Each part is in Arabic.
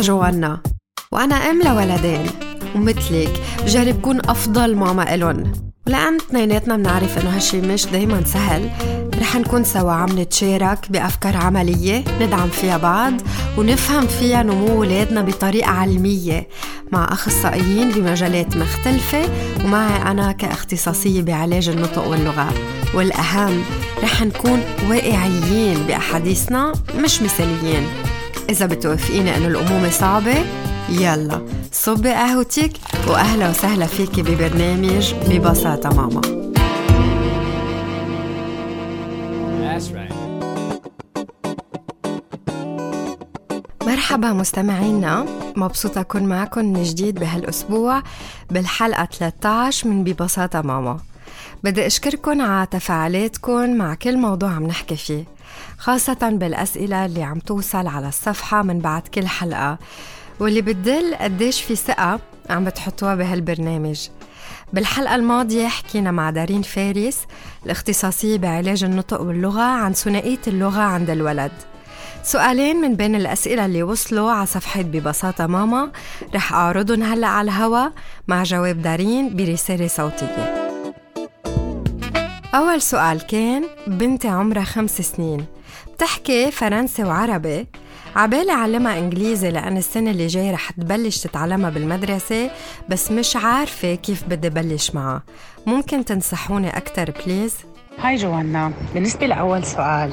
جوانا وأنا أم لولدين. ومثلك بجرب كون أفضل ماما إلن. ولأن اثنيناتنا بنعرف إنه هالشي مش دايما سهل. رح نكون سوا عم نتشارك بأفكار عملية ندعم فيها بعض ونفهم فيها نمو ولادنا بطريقة علمية مع أخصائيين بمجالات مختلفة ومعي أنا كاختصاصية بعلاج النطق واللغة. والأهم رح نكون واقعيين بأحاديثنا مش مثاليين. إذا بتوافقيني إنه الأمومة صعبة يلا صبي قهوتك وأهلا وسهلا فيكي ببرنامج ببساطة ماما. مرحبا مستمعينا مبسوطة أكون معكم من جديد بهالأسبوع بالحلقة 13 من ببساطة ماما. بدي أشكركم على تفاعلاتكم مع كل موضوع عم نحكي فيه. خاصة بالأسئلة اللي عم توصل على الصفحة من بعد كل حلقة. واللي بتدل قديش في ثقة عم بتحطوها بهالبرنامج. بالحلقة الماضية حكينا مع دارين فارس الاختصاصية بعلاج النطق واللغة عن ثنائية اللغة عند الولد. سؤالين من بين الأسئلة اللي وصلوا على صفحة ببساطة ماما رح أعرضهم هلأ على الهوا مع جواب دارين برسالة صوتية. أول سؤال كان بنتي عمرها خمس سنين. بتحكي فرنسي وعربي. عبالي علمها إنجليزي لأن السنة اللي جاي رح تبلش تتعلمها بالمدرسة بس مش عارفة كيف بدي بلش معها. ممكن تنصحوني أكتر بليز؟ هاي جوانا بالنسبة لأول سؤال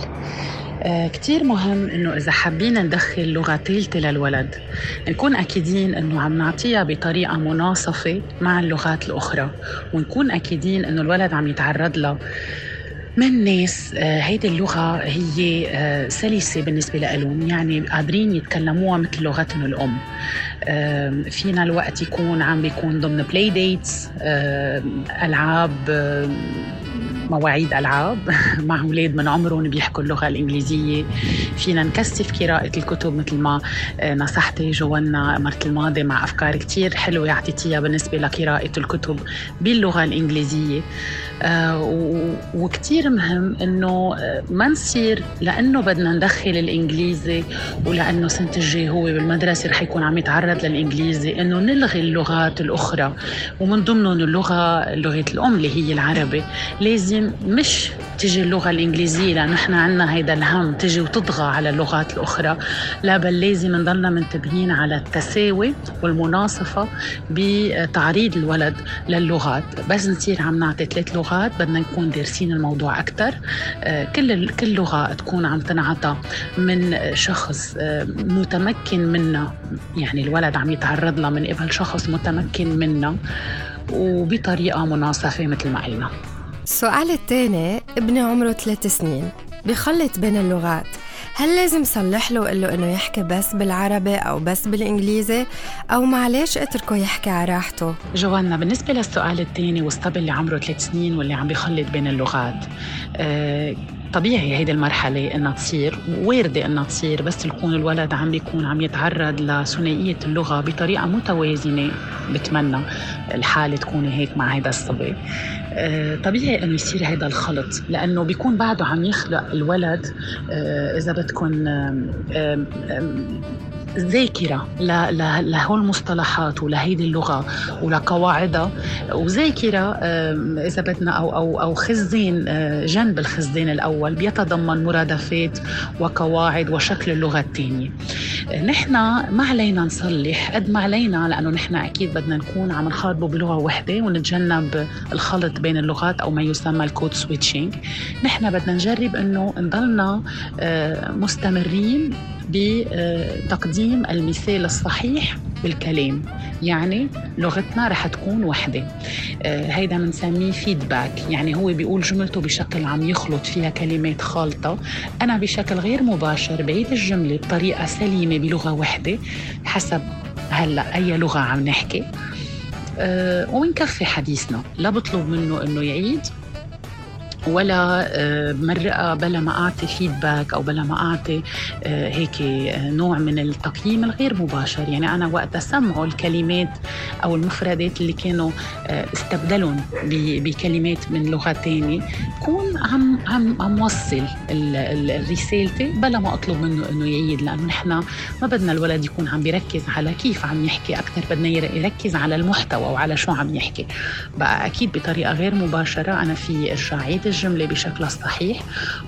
كتير مهم إنه إذا حابين ندخل لغة ثالثه للولد نكون أكيدين إنه عم نعطيها بطريقة مناصفة مع اللغات الأخرى ونكون أكيدين إنه الولد عم يتعرض لها. من ناس آه، هيدي اللغة هي آه، سلسة بالنسبة لهم يعني قادرين يتكلموها مثل لغتهم الأم. فينا الوقت يكون عم بيكون ضمن play dates ألعاب مواعيد ألعاب مع أولاد من عمرهم بيحكوا اللغة الإنجليزية. فينا نكثف قراءة الكتب مثل ما آه، نصحتي جوانا مرت الماضي مع أفكار كتير حلوة أعطيتيها بالنسبة لقراءة الكتب باللغة الإنجليزية. آه، وكتير مهم إنه آه، ما نصير لأنه بدنا ندخل الإنجليزي ولأنه سنة الجاي هو بالمدرسة رح يكون عم يتعرض للإنجليزي إنه نلغي اللغات الأخرى. ومن ضمنهم اللغة لغة الأم اللي هي العربي. لازم لازم مش تجي اللغة الإنجليزية لأنه إحنا عنا هيدا الهم تجي وتطغى على اللغات الأخرى. لا بل لازم نضلنا منتبهين على التساوي والمناصفة بتعريض الولد للغات. بس نصير عم نعطي ثلاث لغات بدنا نكون دارسين الموضوع أكثر آه، كل كل لغة تكون عم تنعطى من شخص آه، متمكن منا يعني الولد عم يتعرض لها من قبل شخص متمكن منا وبطريقة مناصفة مثل ما قلنا. السؤال الثاني ابني عمره ثلاث سنين بخلط بين اللغات. هل لازم صلح له وقول له إنه يحكي بس بالعربي أو بس بالإنجليزي؟ أو معلش اتركه يحكي على راحته؟ جوانا بالنسبة للسؤال الثاني والصبي اللي عمره ثلاث سنين واللي عم بيخلط بين اللغات أه طبيعي هيدي المرحلة إنها تصير واردة إنها تصير بس يكون الولد عم بيكون عم يتعرض لثنائية اللغة بطريقة متوازنة. بتمنى الحالة تكون هيك مع هيدا الصبي. آه، طبيعي إنه يصير هذا الخلط لأنه بيكون بعده عم يخلق الولد آه، إذا بدكم ذاكرة لهول المصطلحات ولهيدي اللغة ولقواعدها وذاكرة إذا بدنا أو أو أو خزين آه، جنب الخزين الأول. بيتضمن مرادفات وقواعد وشكل اللغة الثانية نحن ما علينا نصلح قد ما علينا لأنه نحن أكيد بدنا نكون عم نخاطبه بلغة واحدة ونتجنب الخلط بين اللغات أو ما يسمى الكود سويتشينج. نحن بدنا نجرب أنه نضلنا آه، مستمرين بتقديم المثال الصحيح بالكلام. يعني لغتنا رح تكون وحدة. آه، هيدا بنسميه فيدباك يعني هو بيقول جملته بشكل عم يخلط فيها كلمات خالطة. أنا بشكل غير مباشر بعيد الجملة بطريقة سليمة بلغة وحدة حسب هلأ أي لغة عم نحكي. أه وبنكفي حديثنا. لا بطلب منه إنه يعيد. ولا آه، مرقة بلا ما أعطي فيدباك أو بلا ما أعطي آه، هيك آه، نوع من التقييم الغير مباشر. يعني أنا وقت سمعوا الكلمات أو المفردات اللي كانوا استبدلهم بكلمات من لغة ثانية كون عم عم عم وصل رسالتي بلا ما أطلب منه إنه يعيد. لأنه نحن ما بدنا الولد يكون عم بيركز على كيف عم يحكي أكثر بدنا يركز على المحتوى وعلى شو عم يحكي. بقى أكيد بطريقة غير مباشرة أنا في ارجع عيد الجملة بشكلها الصحيح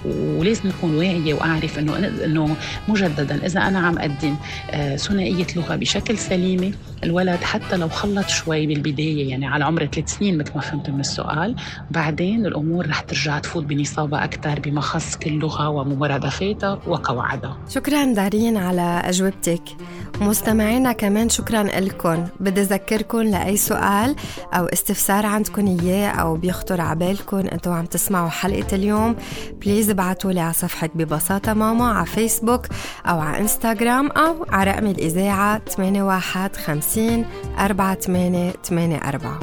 ولازم نكون واعية وأعرف إنه إنه مجددا إذا أنا عم أقدم آه، ثنائية لغة بشكل سليمة الولد حتى لو خلط شوي بالبداية يعني على عمر ثلاث سنين مثل ما فهمت من السؤال بعدين الأمور رح ترجع تفوت بنصابة أكثر بما خص كل لغة ومرادفاتها وقواعدها. شكرا دارين على أجوبتك. مستمعينا كمان شكرا لكم. بدي أذكركم لأي سؤال أو استفسار عندكم إياه أو بيخطر على بالكم أنتم عم تسمعوا حلقة اليوم. بليز ابعتوا لي على صفحة ببساطة ماما على فيسبوك أو على انستغرام أو على رقم الإذاعة 8150 4884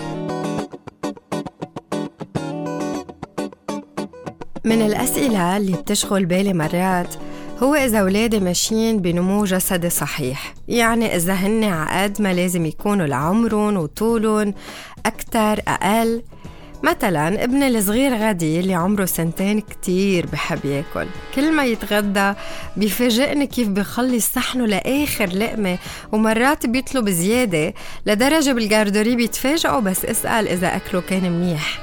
من الأسئلة اللي بتشغل بالي مرات هو إذا أولادي ماشيين بنمو جسدي صحيح يعني إذا هن عقد ما لازم يكونوا لعمرهم وطولهم أكتر أقل. مثلا ابني الصغير غدي اللي عمره سنتين كتير بحب ياكل. كل ما يتغدى بيفاجئني كيف بيخلص صحنه لآخر لقمة ومرات بيطلب زيادة لدرجة بالجاردوري بيتفاجئوا بس اسأل إذا أكله كان منيح.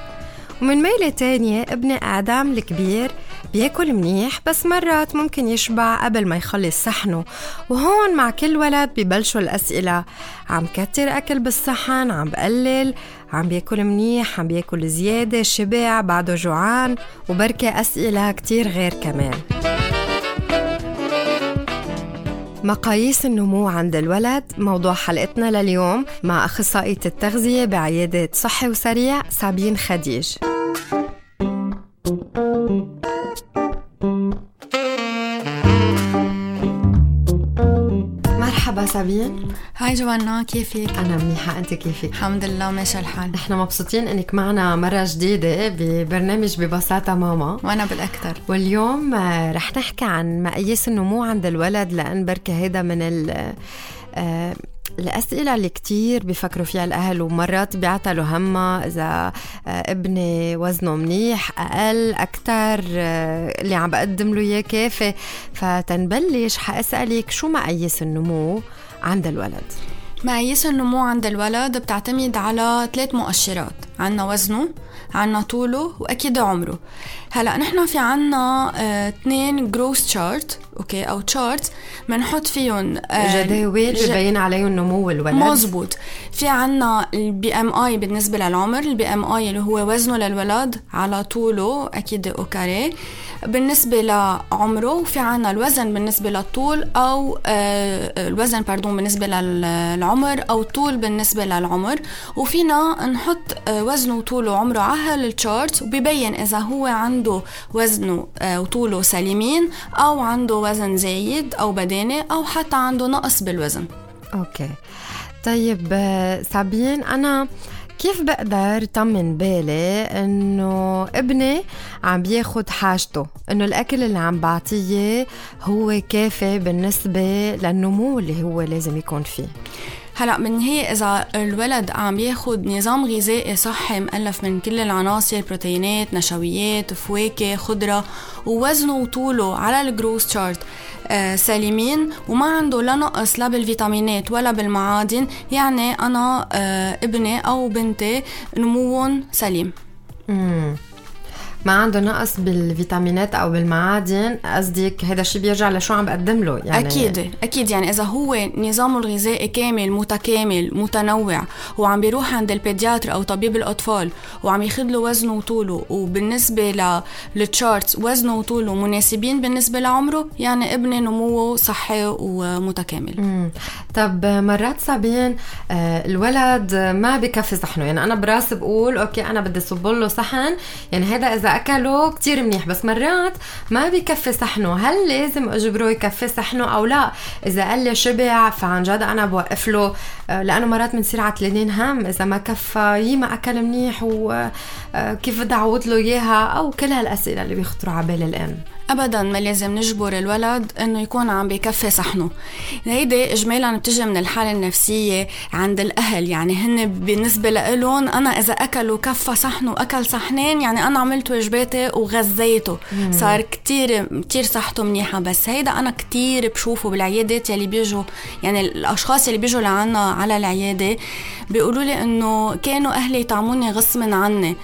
ومن ميلة تانية ابني آدم الكبير بياكل منيح بس مرات ممكن يشبع قبل ما يخلص صحنه. وهون مع كل ولد ببلشوا الأسئلة. عم كتر أكل بالصحن عم بقلل. عم بياكل منيح عم بياكل زيادة شبع بعده جوعان وبركة أسئلة كتير غير كمان. مقاييس النمو عند الولد موضوع حلقتنا لليوم مع أخصائية التغذية بعيادة صحي وسريع سابين خديج. سابين هاي جوانا كيفك؟ أنا منيحة أنت كيفك؟ الحمد لله ماشي الحال. نحن مبسوطين إنك معنا مرة جديدة ببرنامج ببساطة ماما. وأنا بالأكثر. واليوم آه، رح نحكي عن مقاييس النمو عند الولد لأن بركة هيدا من ال آه، الأسئلة اللي كتير بيفكروا فيها الأهل ومرات بيعتلوا همها إذا آه، ابني وزنه منيح أقل أكتر اللي عم بقدم له إياه كافي. فتنبلش حأسألك شو مقاييس النمو عند الولد. مقاييس النمو عند الولد بتعتمد على ثلاث مؤشرات عنا وزنه عنا طوله وأكيد عمره. هلأ نحن في عنا آه اثنين growth chart okay؟ أو chart بنحط فيهم جداول ببين عليهم نمو الولد. مزبوط في عنا ال BMI بالنسبة للعمر ال BMI اللي هو وزنه للولد على طوله أكيد au carré بالنسبة لعمره وفي عنا الوزن بالنسبة للطول أو آه، الوزن pardon بالنسبة للعمر أو طول بالنسبة للعمر. وفينا نحط آه، وزنه وطوله وعمره على هال chart وبيبين إذا هو عنده وزنه آه، وطوله سليمين أو عنده وزن زايد أو بدانة أو حتى عنده نقص بالوزن. okay. طيب سابين أنا كيف بقدر طمن بالي إنه ابني عم بياخد حاجته؟ إنه الأكل اللي عم بعطيه هو كافي بالنسبة للنمو اللي هو لازم يكون فيه. هلا من هي إذا الولد عم ياخد نظام غذائي صحي مؤلف من كل العناصر بروتينات نشويات فواكه خضرة ووزنه وطوله على ال growth chart آه سليمين وما عنده لا نقص لا بالفيتامينات ولا بالمعادن. يعني أنا آه ابني أو بنتي نموهم سليم. ما عنده نقص بالفيتامينات أو بالمعادن. قصدك هذا الشيء بيرجع لشو عم بقدم له؟ يعني أكيد أكيد. يعني إذا هو نظامه الغذائي كامل متكامل متنوع وعم بيروح عند ال pédiatre أو طبيب الأطفال وعم ياخذ له وزنه وطوله وبالنسبة لل charts وزنه وطوله مناسبين بالنسبة لعمره يعني ابني نموه صحي ومتكامل. مم. طب مرات سابين آه، الولد ما بكفي صحنه. يعني أنا براسي بقول okay أنا بدي صب له صحن. يعني هذا إذا أكله كتير منيح بس مرات ما بكفي صحنه. هل لازم أجبره يكفي صحنه أو لا؟ إذا قال لي شبع فعن جد أنا بوقف له. آه، لأنه مرات بنصير عتلانين هم. إذا ما كفى يي ما أكل منيح وكيف آه، بدي اعوض له إياها؟ أو كل هالأسئلة اللي بيخطروا على بال الام ابدا ما لازم نجبر الولد إنه يكون عم بكفي صحنه. هيدي اجمالا بتجي من الحالة النفسية عند الأهل. يعني هن بالنسبة لهم أنا إذا أكلوا كفى صحنه وأكل صحنين يعني أنا عملت واجباتي وغذيته. صار كتير كتير صحته منيحة. بس هيدا أنا كتير بشوفه بالعيادات يلي بيجوا يعني الأشخاص اللي بيجوا لعنا على العيادة بيقولوا لي إنه كانوا أهلي يطعموني غصبا عني.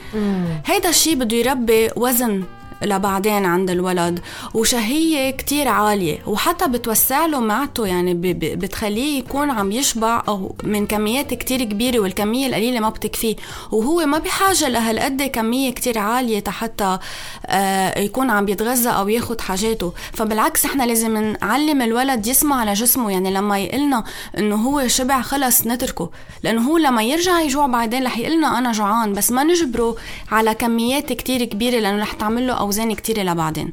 هيدا الشيء بده يربي وزن. لبعدين عند الولد وشهية كتير عالية وحتى بتوسع له معته يعني بتخليه يكون عم يشبع أو من كميات كتير كبيرة والكمية القليلة ما بتكفيه. وهو ما بحاجة لهالقد كمية كتير عالية حتى آه، يكون عم يتغذى أو ياخد حاجاته. فبالعكس إحنا لازم نعلم الولد يسمع لجسمه يعني لما يقلنا إنه هو شبع خلص نتركه. لأنه هو لما يرجع يجوع بعدين رح يقلنا أنا جوعان بس ما نجبره على كميات كتير كبيرة لأنه رح تعمل له اوزان كتير لبعدين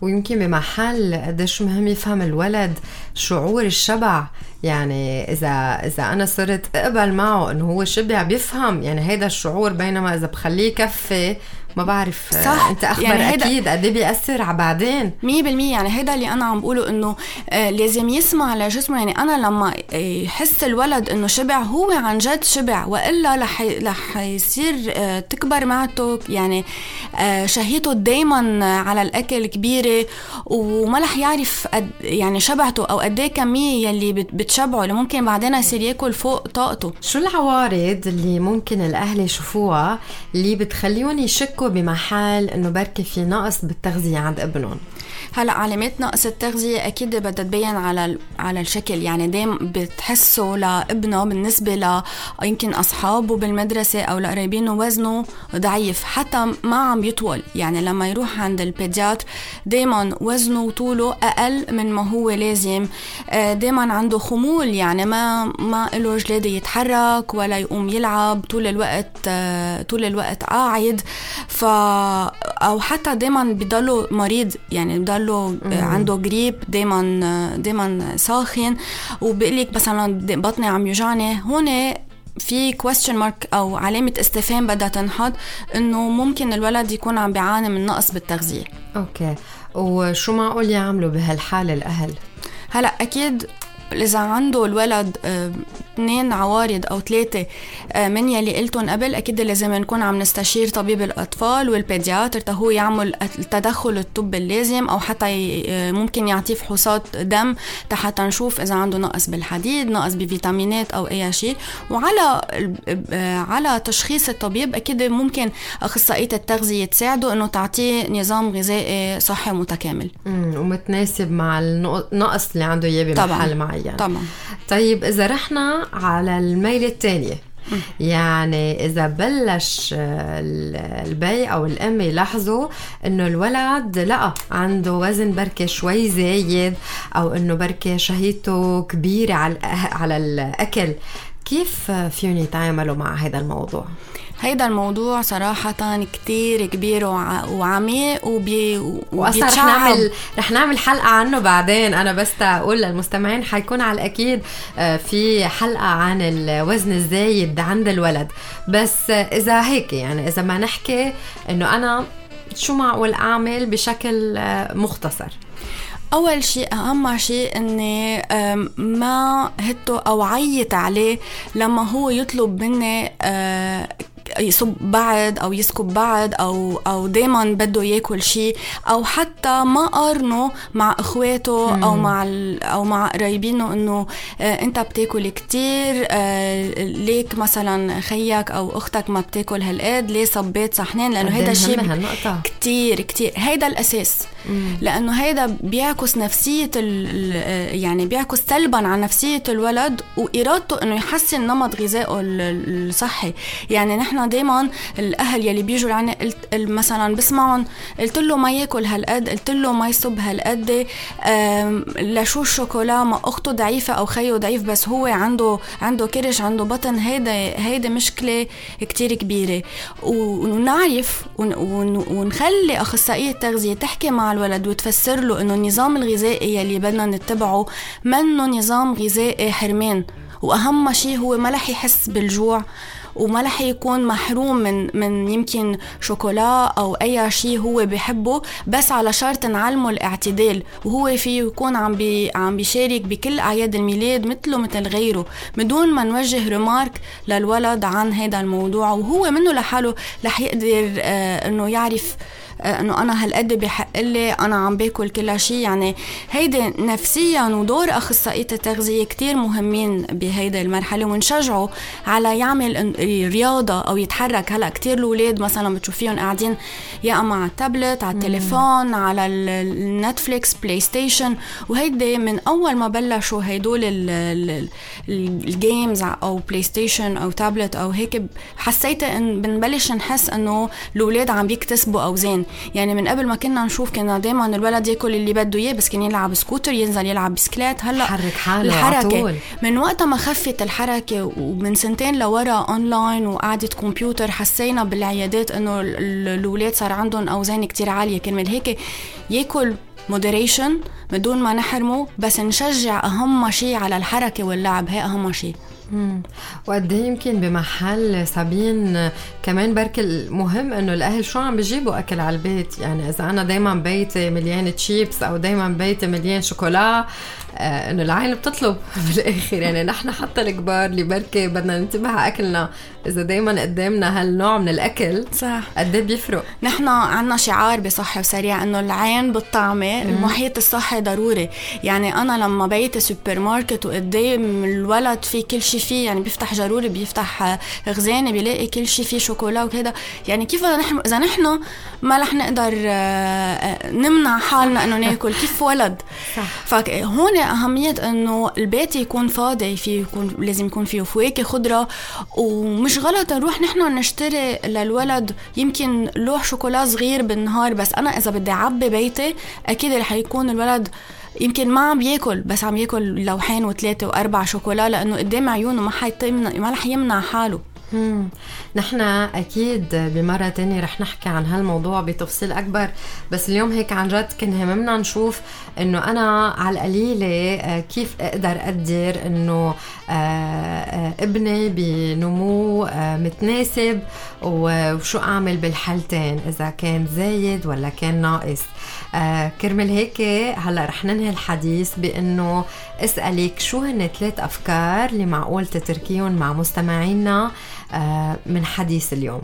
ويمكن بمحل قديش مهم يفهم الولد شعور الشبع. يعني إذا إذا أنا صرت أقبل معه إنه هو شبع بيفهم. يعني هيدا الشعور بينما إذا بخليه يكفي ما بعرف صح. أنت اخبر يعني أكيد قد إيه بيأثر على بعدين. 100% يعني هيدا اللي أنا عم بقوله إنه آه لازم يسمع لجسمه. يعني أنا لما يحس الولد إنه شبع هو عن جد شبع. وإلا رح رح يصير آه تكبر معته. يعني آه شهيته دائما على الأكل كبيرة. وما رح يعرف قد يعني شبعته أو قد إيه كمية يلي بتشبعه اللي ممكن بعدين يصير ياكل فوق طاقته. شو العوارض اللي ممكن الأهل يشوفوها اللي بتخليهم يشكوا بمحل إنه بركي في نقص بالتغذية عند ابنهم. هلا علامات نقص التغذية أكيد بدها تبين على على الشكل. يعني دايم بتحسه لابنه بالنسبة ل يمكن أصحابه بالمدرسة أو لقرايبينه وزنه ضعيف حتى ما عم يطول. يعني لما يروح عند البيدياتر دايما وزنه وطوله أقل من ما هو لازم. آه، دايما عنده خمول يعني ما ما له جلادة يتحرك ولا يقوم يلعب طول الوقت آه، طول الوقت قاعد. ف أو حتى دايما بضله مريض يعني بضل له عنده جريب دايما دايما ساخن. وبيقول لك مثلا بطني عم يوجعني. هون في question mark أو علامة استفهام بدها تنحط إنه ممكن الولد يكون عم بيعاني من نقص بالتغذية. okay. وشو معقول يعملوا بهالحالة الأهل؟ هلأ أكيد إذا عنده الولد آه، اثنين عوارض أو ثلاثة آه، من يلي قلتهم قبل أكيد لازم نكون عم نستشير طبيب الأطفال وال pédiatre تهو يعمل التدخل الطبي اللازم أو حتى آه، ممكن يعطيه فحوصات دم حتى نشوف إذا عنده نقص بالحديد نقص بفيتامينات أو أي شيء. وعلى على تشخيص الطبيب أكيد ممكن أخصائية التغذية تساعده إنه تعطيه نظام غذائي صحي متكامل. ومتناسب مع النقص اللي عنده إياه بمحل معين. معين طبعا طيب إذا رحنا على الميله الثانية يعني إذا بلش البي أو الإم يلاحظوا إنه الولد لا عنده وزن بركة شوي زايد أو إنه بركة شهيته كبيرة على على الأكل. كيف فيهم يتعاملوا مع هذا الموضوع؟ هيدا الموضوع صراحة كتير كبير وعميق وبي وأصلا رح نعمل رح نعمل حلقة عنه بعدين. أنا بس أقول للمستمعين حيكون على الأكيد آه، في حلقة عن الوزن الزايد عند الولد. بس إذا هيك يعني إذا ما نحكي إنه أنا شو معقول أعمل بشكل آه، مختصر. أول شيء أهم شيء إني ما هته أو عيط عليه لما هو يطلب مني آه، يصب بعد أو يسكب بعد أو أو دائما بده ياكل شيء. أو حتى ما قارنه مع إخواته أو مع أو مع قرايبينه إنه آه أنت بتاكل كتير آه ليك مثلا خيك أو أختك ما بتاكل هالقد ليه صبيت صحنين؟ لأنه هيدا الشيء كتير كتير. هيدا الأساس. لأنه هيدا بيعكس نفسية يعني بيعكس سلبا على نفسية الولد وإرادته إنه يحسن نمط غذائه الصحي. يعني نحن دائما الأهل يلي بيجوا لعنا مثلا بسمعهم قلت له ما ياكل هالقد قلت له ما يصب هالقد لشو الشوكولا ما أخته ضعيفة أو خيه ضعيف بس هو عنده عنده كرش عنده بطن هيدا هيدا مشكلة كتير كبيرة. ونعرف ونخلي أخصائية التغذية تحكي مع الولد وتفسر له إنه النظام الغذائي يلي بدنا نتبعه منه نظام غذائي حرمان. وأهم شيء هو ما رح يحس بالجوع. وما رح يكون محروم من من يمكن شوكولا أو أي شيء هو بحبه بس على شرط نعلمه الاعتدال وهو فيه يكون عم بي عم بيشارك بكل أعياد الميلاد مثله مثل غيره بدون ما نوجه remarque للولد عن هذا الموضوع وهو منه لحاله رح يقدر آه إنه يعرف إنه أنا هالقد بحق لي أنا عم باكل كل شيء يعني هيدي نفسيا ودور أخصائية التغذية كتير مهمين بهيدي المرحلة ونشجعه على يعمل رياضة أو يتحرك. هلأ كتير الأولاد مثلا بتشوفيهم قاعدين يا أما على التابلت على التليفون على ال Netflix PlayStation وهيدي من أول ما بلشوا هيدول ال games أو PlayStation أو تابلت أو هيك حسيت ان بنبلش نحس إنه الأولاد عم بيكتسبوا أوزان. يعني من قبل ما كنا نشوف كنا دائما الولد ياكل اللي بده إياه بس كان يلعب سكوتر ينزل يلعب بسكليت. هلأ حرك حالة الحركة من وقتها ما خفت الحركة ومن سنتين لورا اونلاين وقعدة كمبيوتر حسينا بالعيادات إنه الأولاد صار عندهم أوزان كتير عالية. كرمال هيك ياكل moderation بدون ما نحرمه بس نشجع أهم شيء على الحركة واللعب. هي أهم شيء. وقد إيه يمكن بمحل سابين كمان برك المهم إنه الأهل شو عم بيجيبوا أكل على البيت؟ يعني إذا أنا دائما بيتي مليان تشيبس أو دائما بيتي مليان شوكولا آه إنه العين بتطلب بالاخر يعني نحن حتى الكبار اللي بركي بدنا ننتبه على أكلنا إذا دائما قدامنا هالنوع من الأكل صح. قد إيه بيفرق؟ نحن عندنا شعار بصحي وسريع إنه العين بالطعمة المحيط الصحي ضروري. يعني أنا لما بيتي سوبر ماركت وقدام الولد في كل شيء فيه يعني بيفتح جروري بيفتح خزانه بيلاقي كل شيء فيه شوكولا وكذا يعني كيف بدنا نحن إذا نحن ما رح نقدر آه، آه، نمنع حالنا إنه ناكل؟ كيف ولد؟ صح. فهون أهمية إنه البيت يكون فاضي فيه يكون لازم يكون فيه فواكه خضرة. ومش غلط نروح نحن نشتري للولد يمكن لوح شوكولا صغير بالنهار بس أنا إذا بدي أعبي بيتي أكيد رح يكون الولد يمكن ما عم بياكل بس عم ياكل لوحين وثلاثه واربع شوكولا لأنه قدام عيونه ما حيتمنع ما رح يمنع حاله. نحن أكيد بمرة تانية رح نحكي عن هالموضوع بتفصيل أكبر بس اليوم هيك عن جد كان هممنا نشوف إنه أنا على القليلة آه، كيف أقدر أقدر إنه آه، آه، ابني بنمو متناسب وشو أعمل بالحالتين إذا كان زايد ولا كان ناقص. كرمال هيك هلأ رح ننهي الحديث بإنه اسألك شو هن ثلاث أفكار اللي معقول تتركيهم مع مستمعينا من حديث اليوم.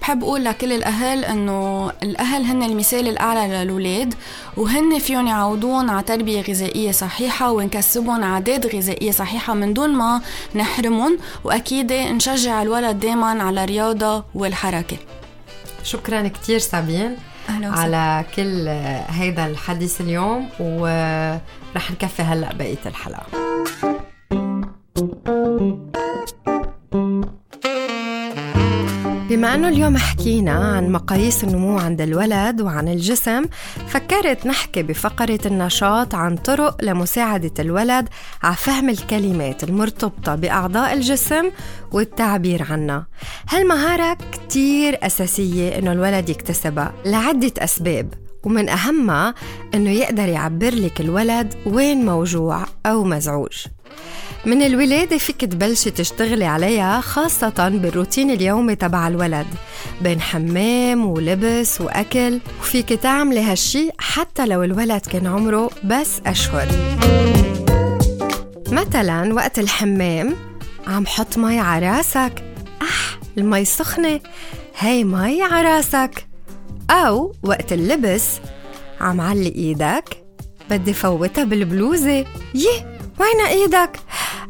بحب أقول لكل الأهل إنه الأهل هن المثال الأعلى للأولاد وهن فيهم يعودون على تربية غذائية صحيحة ونكسبهم عادات غذائية صحيحة من دون ما نحرمهم وأكيد نشجع الولد دائما على الرياضة والحركة. شكرا كثير سابين على كل هيدا الحديث اليوم ورح نكفي هلأ بقية الحلقة. بما أنه اليوم حكينا عن مقاييس النمو عند الولد وعن الجسم فكرت نحكي بفقرة النشاط عن طرق لمساعدة الولد على فهم الكلمات المرتبطة بأعضاء الجسم والتعبير عنها. هالمهارة كتير أساسية إنه الولد يكتسبها لعدة أسباب ومن أهمها إنه يقدر يعبر لك الولد وين موجوع أو مزعوج. من الولادة فيك تبلشي تشتغلي عليها خاصة بالروتين اليومي تبع الولد. بين حمام ولبس وأكل وفيك تعملي هالشي حتى لو الولد كان عمره بس أشهر. مثلا وقت الحمام عم حط مي على راسك. أح المي سخنة. هاي مي على راسك. أو وقت اللبس عم علي إيدك. بدي فوتها بالبلوزة. يه وين إيدك؟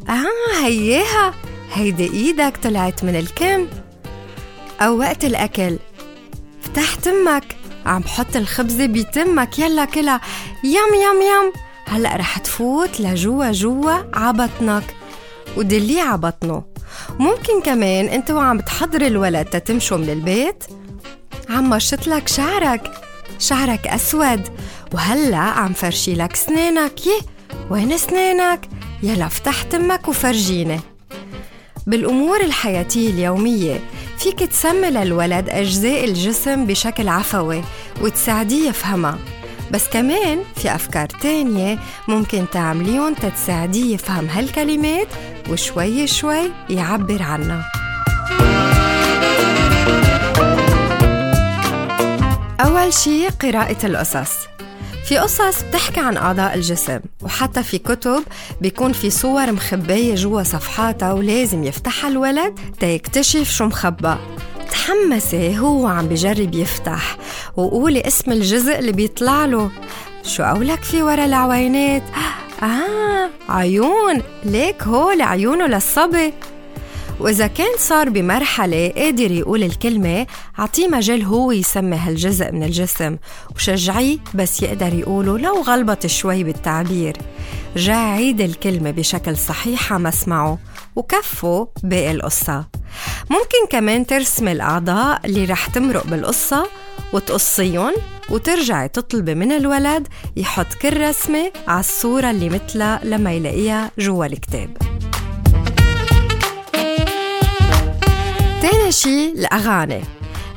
آه هياها. هيدي إيدك طلعت من الكم أو وقت الأكل. فتح تمك. عم بحط الخبزة بتمك. يلا كلها. يم يم يم. هلأ رح تفوت لجوا جوا عبطنك. ودليه عبطنه. ممكن كمان أنت وعم بتحضر الولد تتمشوا من البيت؟ عم مشط لك شعرك. شعرك أسود. وهلأ عم فرشي لك سنانك. يه وين سنانك؟ يلا افتح تمك وفرجيني. بالأمور الحياتية اليومية فيك تسمي للولد أجزاء الجسم بشكل عفوي وتساعديه يفهمها. بس كمان في أفكار تانية ممكن تعمليهم تتساعديه يفهم هالكلمات وشوي شوي يعبر عنها. أول شي قراءة القصص. في قصص بتحكي عن أعضاء الجسم وحتى في كتب بيكون في صور مخبية جوا صفحاتها ولازم يفتحها الولد تيكتشف شو مخبى. تحمسي هو عم بجرب يفتح وقولي اسم الجزء اللي بيطلع له. شو قولك في ورا العوينات؟ آه عيون. ليك هول عيونه للصبي. وإذا كان صار بمرحلة قادر يقول الكلمة أعطيه مجال هو يسمي هالجزء من الجسم. وشجعيه بس يقدر يقوله لو غلبت شوي بالتعبير. رجع عيد الكلمة بشكل صحيح على مسمعه وكفوا باقي القصة. ممكن كمان ترسمي الأعضاء اللي رح تمرق بالقصة وتقصيهم وترجعي تطلبي من الولد يحط كل رسمة على الصورة اللي مثلها لما يلاقيها جوا الكتاب. تاني شي الأغاني.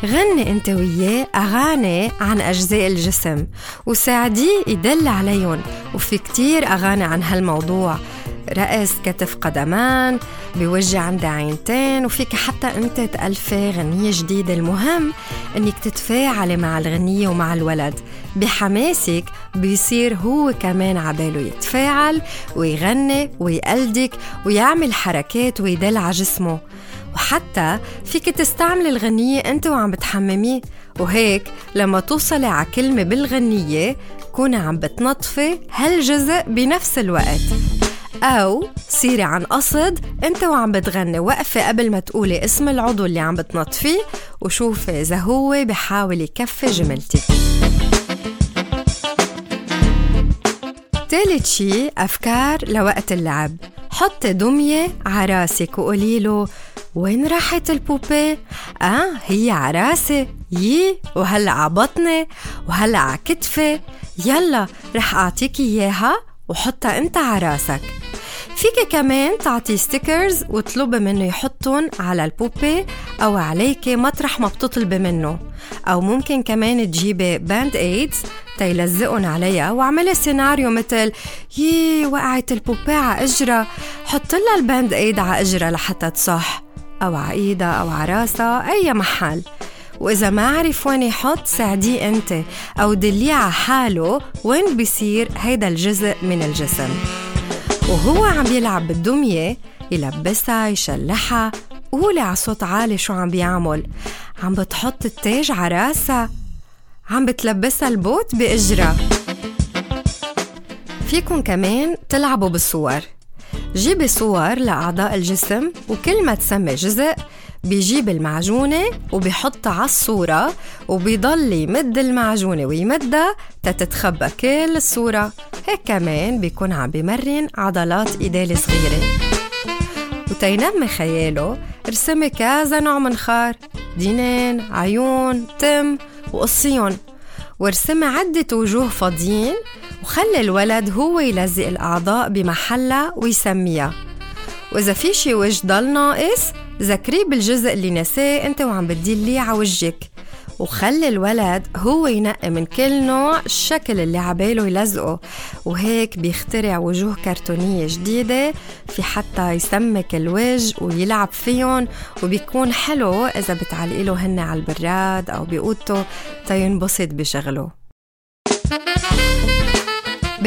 غني أنت وياه أغاني عن أجزاء الجسم وساعديه يدل عليهم وفي كتير أغاني عن هالموضوع. رأس كتف قدمان بوجه عندها عينتين وفيك حتى أنت تألفي غنية جديدة. المهم إنك تتفاعلي مع الغنية ومع الولد. بحماسك بيصير هو كمان عباله يتفاعل ويغني ويقلدك ويعمل حركات ويدل على جسمه. وحتى فيك تستعمل الغنية أنت وعم بتحمميه وهيك لما توصلي على كلمة بالغنية كوني عم بتنطفي هالجزء بنفس الوقت. أو صيري عن قصد أنت وعم بتغني وقفي قبل ما تقولي اسم العضو اللي عم بتنطفيه وشوفي إذا هو بحاول يكفي جملتك. تالت شي أفكار لوقت اللعب. حطي دمية عراسك وقولي له وين راحت ال poupée؟ آه هي عراسة يي وهلأ عبطني وهلأ عكتفي يلا رح أعطيك إياها وحطها أنت عراسك فيك كمان تعطي stickers وتطلبي منه يحطهم على ال poupée أو عليك مطرح ما بتطلبي منه. أو ممكن كمان تجيبي Band-Aids تيلزقن عليها واعملي سيناريو مثل يي وقعت ال poupée على اجرها حط لها ال Band-Aid على اجرها لحتى تصح. ايدها أو على راسها أي محل. وإذا ما عرف وين يحطها ساعديه أنت أو دليه على حاله وين بيصير هيدا الجزء من الجسم؟ وهو عم يلعب بالدمية يلبسها يشلحها قولي على صوت عالي شو عم بيعمل. عم بتحط التاج على راسها عم بتلبسها البوت بإجرها. فيكن كمان تلعبوا بالصور. جيبي صور لأعضاء الجسم وكل ما تسمي جزء بيجيب المعجونة وبيحطها على الصورة وبيضل يمد المعجونة ويمدها تتتخبى كل الصورة هيك كمان بيكون عم بمرن عضلات إيديه الصغيرة. وتينمي خياله رسمي كذا نوع من خار دينين عيون تم وقصيهم وارسمي عدة وجوه فاضيين وخلي الولد هو يلزق الأعضاء بمحلها ويسميها. وإذا في شي وجه ضل ناقص ذكريه بالجزء اللي نساه أنت وعم بتدليه على وجهك. وخلي الولد هو ينقي من كل نوع الشكل اللي عباله يلزقه. وهيك بيخترع وجوه كرتونية جديدة في حتى يسمك الوجه ويلعب فيهم وبيكون حلو إذا بتعلقي له هن على البراد أو بأوضته تينبسط بشغله.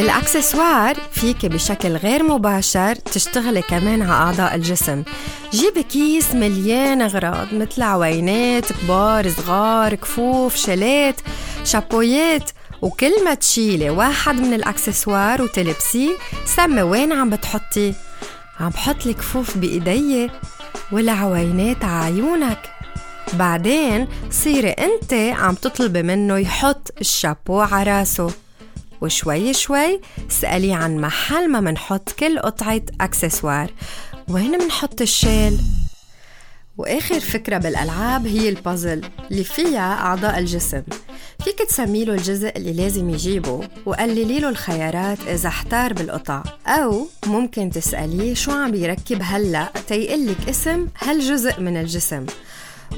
بالأكسسوار فيك بشكل غير مباشر تشتغلي كمان على أعضاء الجسم. جيبي كيس مليان أغراض مثل عوينات كبار صغار كفوف شلات شابويات وكل ما تشيلي واحد من الأكسسوار وتلبسيه سمي وين عم بتحطيه. عم بحط الكفوف بإيدي والعوينات عيونك. بعدين صيري أنت عم تطلبي منه يحط الشابو على راسه. وشوي شوي اسألي عن محل ما منحط كل قطعة أكسسوار وين منحط الشال؟ وآخر فكرة بالألعاب هي البازل اللي فيها أعضاء الجسم. فيك تسمي له الجزء اللي لازم يجيبه وقللي له الخيارات إذا احتار بالقطع. أو ممكن تسأليه شو عم بيركب هلأ تيقلك اسم هالجزء من الجسم.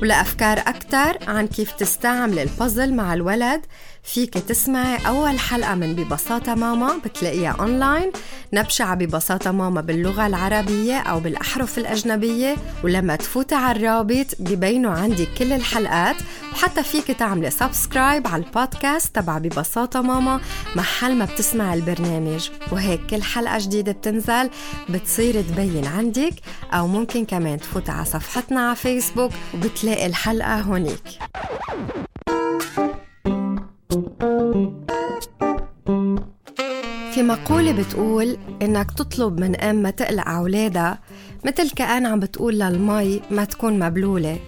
ولأفكار أكثر عن كيف تستعمل البازل مع الولد فيك تسمعي أول حلقة من ببساطة ماما بتلاقيها أونلاين. نبشي على ببساطة ماما باللغة العربية أو بالأحرف الأجنبية ولما تفوتي على الرابط بيبينوا عندك كل الحلقات. وحتى فيك تعملي subscribe على البودكاست تبع ببساطة ماما محل ما بتسمع البرنامج. وهيك كل حلقة جديدة بتنزل بتصير تبين عندك أو ممكن كمان تفوت على صفحتنا على فيسبوك وبتلاقي الحلقة هونيك. في مقولة بتقول إنك تطلب من أم ما تقلع أولادها مثل كأن عم بتقول للمي ما تكون مبلولة.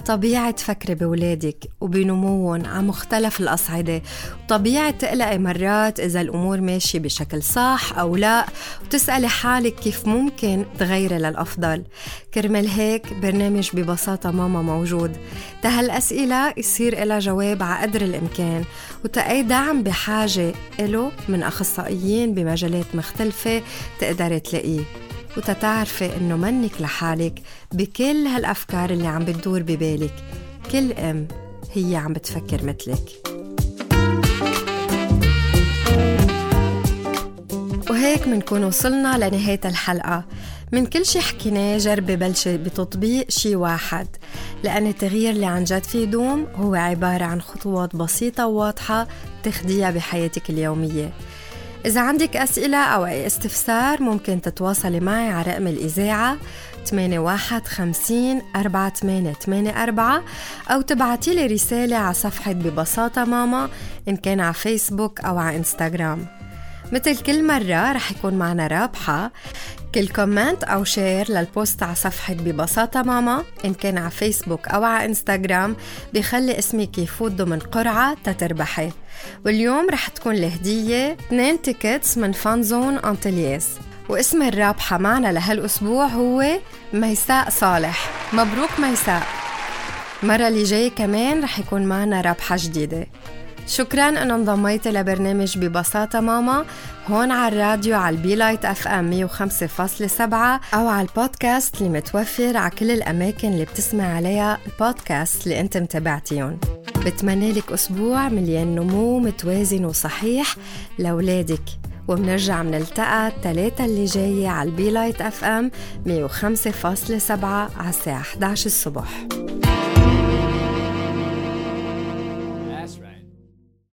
طبيعي تفكري بولادك وبنموهم على مختلف الأصعدة. وطبيعي تقلقي مرات إذا الأمور ماشية بشكل صح أو لا وتسألي حالك كيف ممكن تغيري للأفضل. كرمال هيك برنامج ببساطة ماما موجود. تهالأسئلة يصير إلها جواب على قدر الإمكان وتأي دعم بحاجة إله من أخصائيين بمجالات مختلفة تقدري تلاقيه. وتتعرفي إنه منك لحالك بكل هالأفكار اللي عم بتدور ببالك. كل أم هي عم بتفكر مثلك. وهيك منكون وصلنا لنهاية الحلقة. من كل شي حكيناه جربي بلشي بتطبيق شي واحد. لأن التغيير اللي عن جد فيه دوم هو عبارة عن خطوات بسيطة وواضحة تخديها بحياتك اليومية. إذا عندك أسئلة أو أي استفسار ممكن تتواصلي معي على رقم الإذاعة 8150 4884 أو تبعتي لي رسالة على صفحة ببساطة ماما إن كان على فيسبوك أو على إنستغرام. مثل كل مرة رح يكون معنا رابحة. كل comment أو share لل post على صفحة ببساطة ماما إن كان على فيسبوك أو على إنستغرام بيخلي اسمك يفوت ضمن قرعة تتربحي. واليوم رح تكون الهدية 2 tickets من Fun Zone أنتلياس واسم الرابحة معنا لهالأسبوع هو ميساء صالح. مبروك ميساء. المرة اللي جاي كمان رح يكون معنا رابحة جديدة. شكرا انه انضميتي لبرنامج ببساطة ماما هون على الراديو على ال Be Light FM 105.7 أو على البودكاست اللي متوفر على كل الأماكن اللي بتسمع عليها البودكاست اللي أنت متابعتيهم بتمنى لك أسبوع مليان نمو متوازن وصحيح لأولادك. وبنرجع منلتقى الثلاثة اللي جاية على ال Be Light FM 105.7 على الساعة 11 الصبح.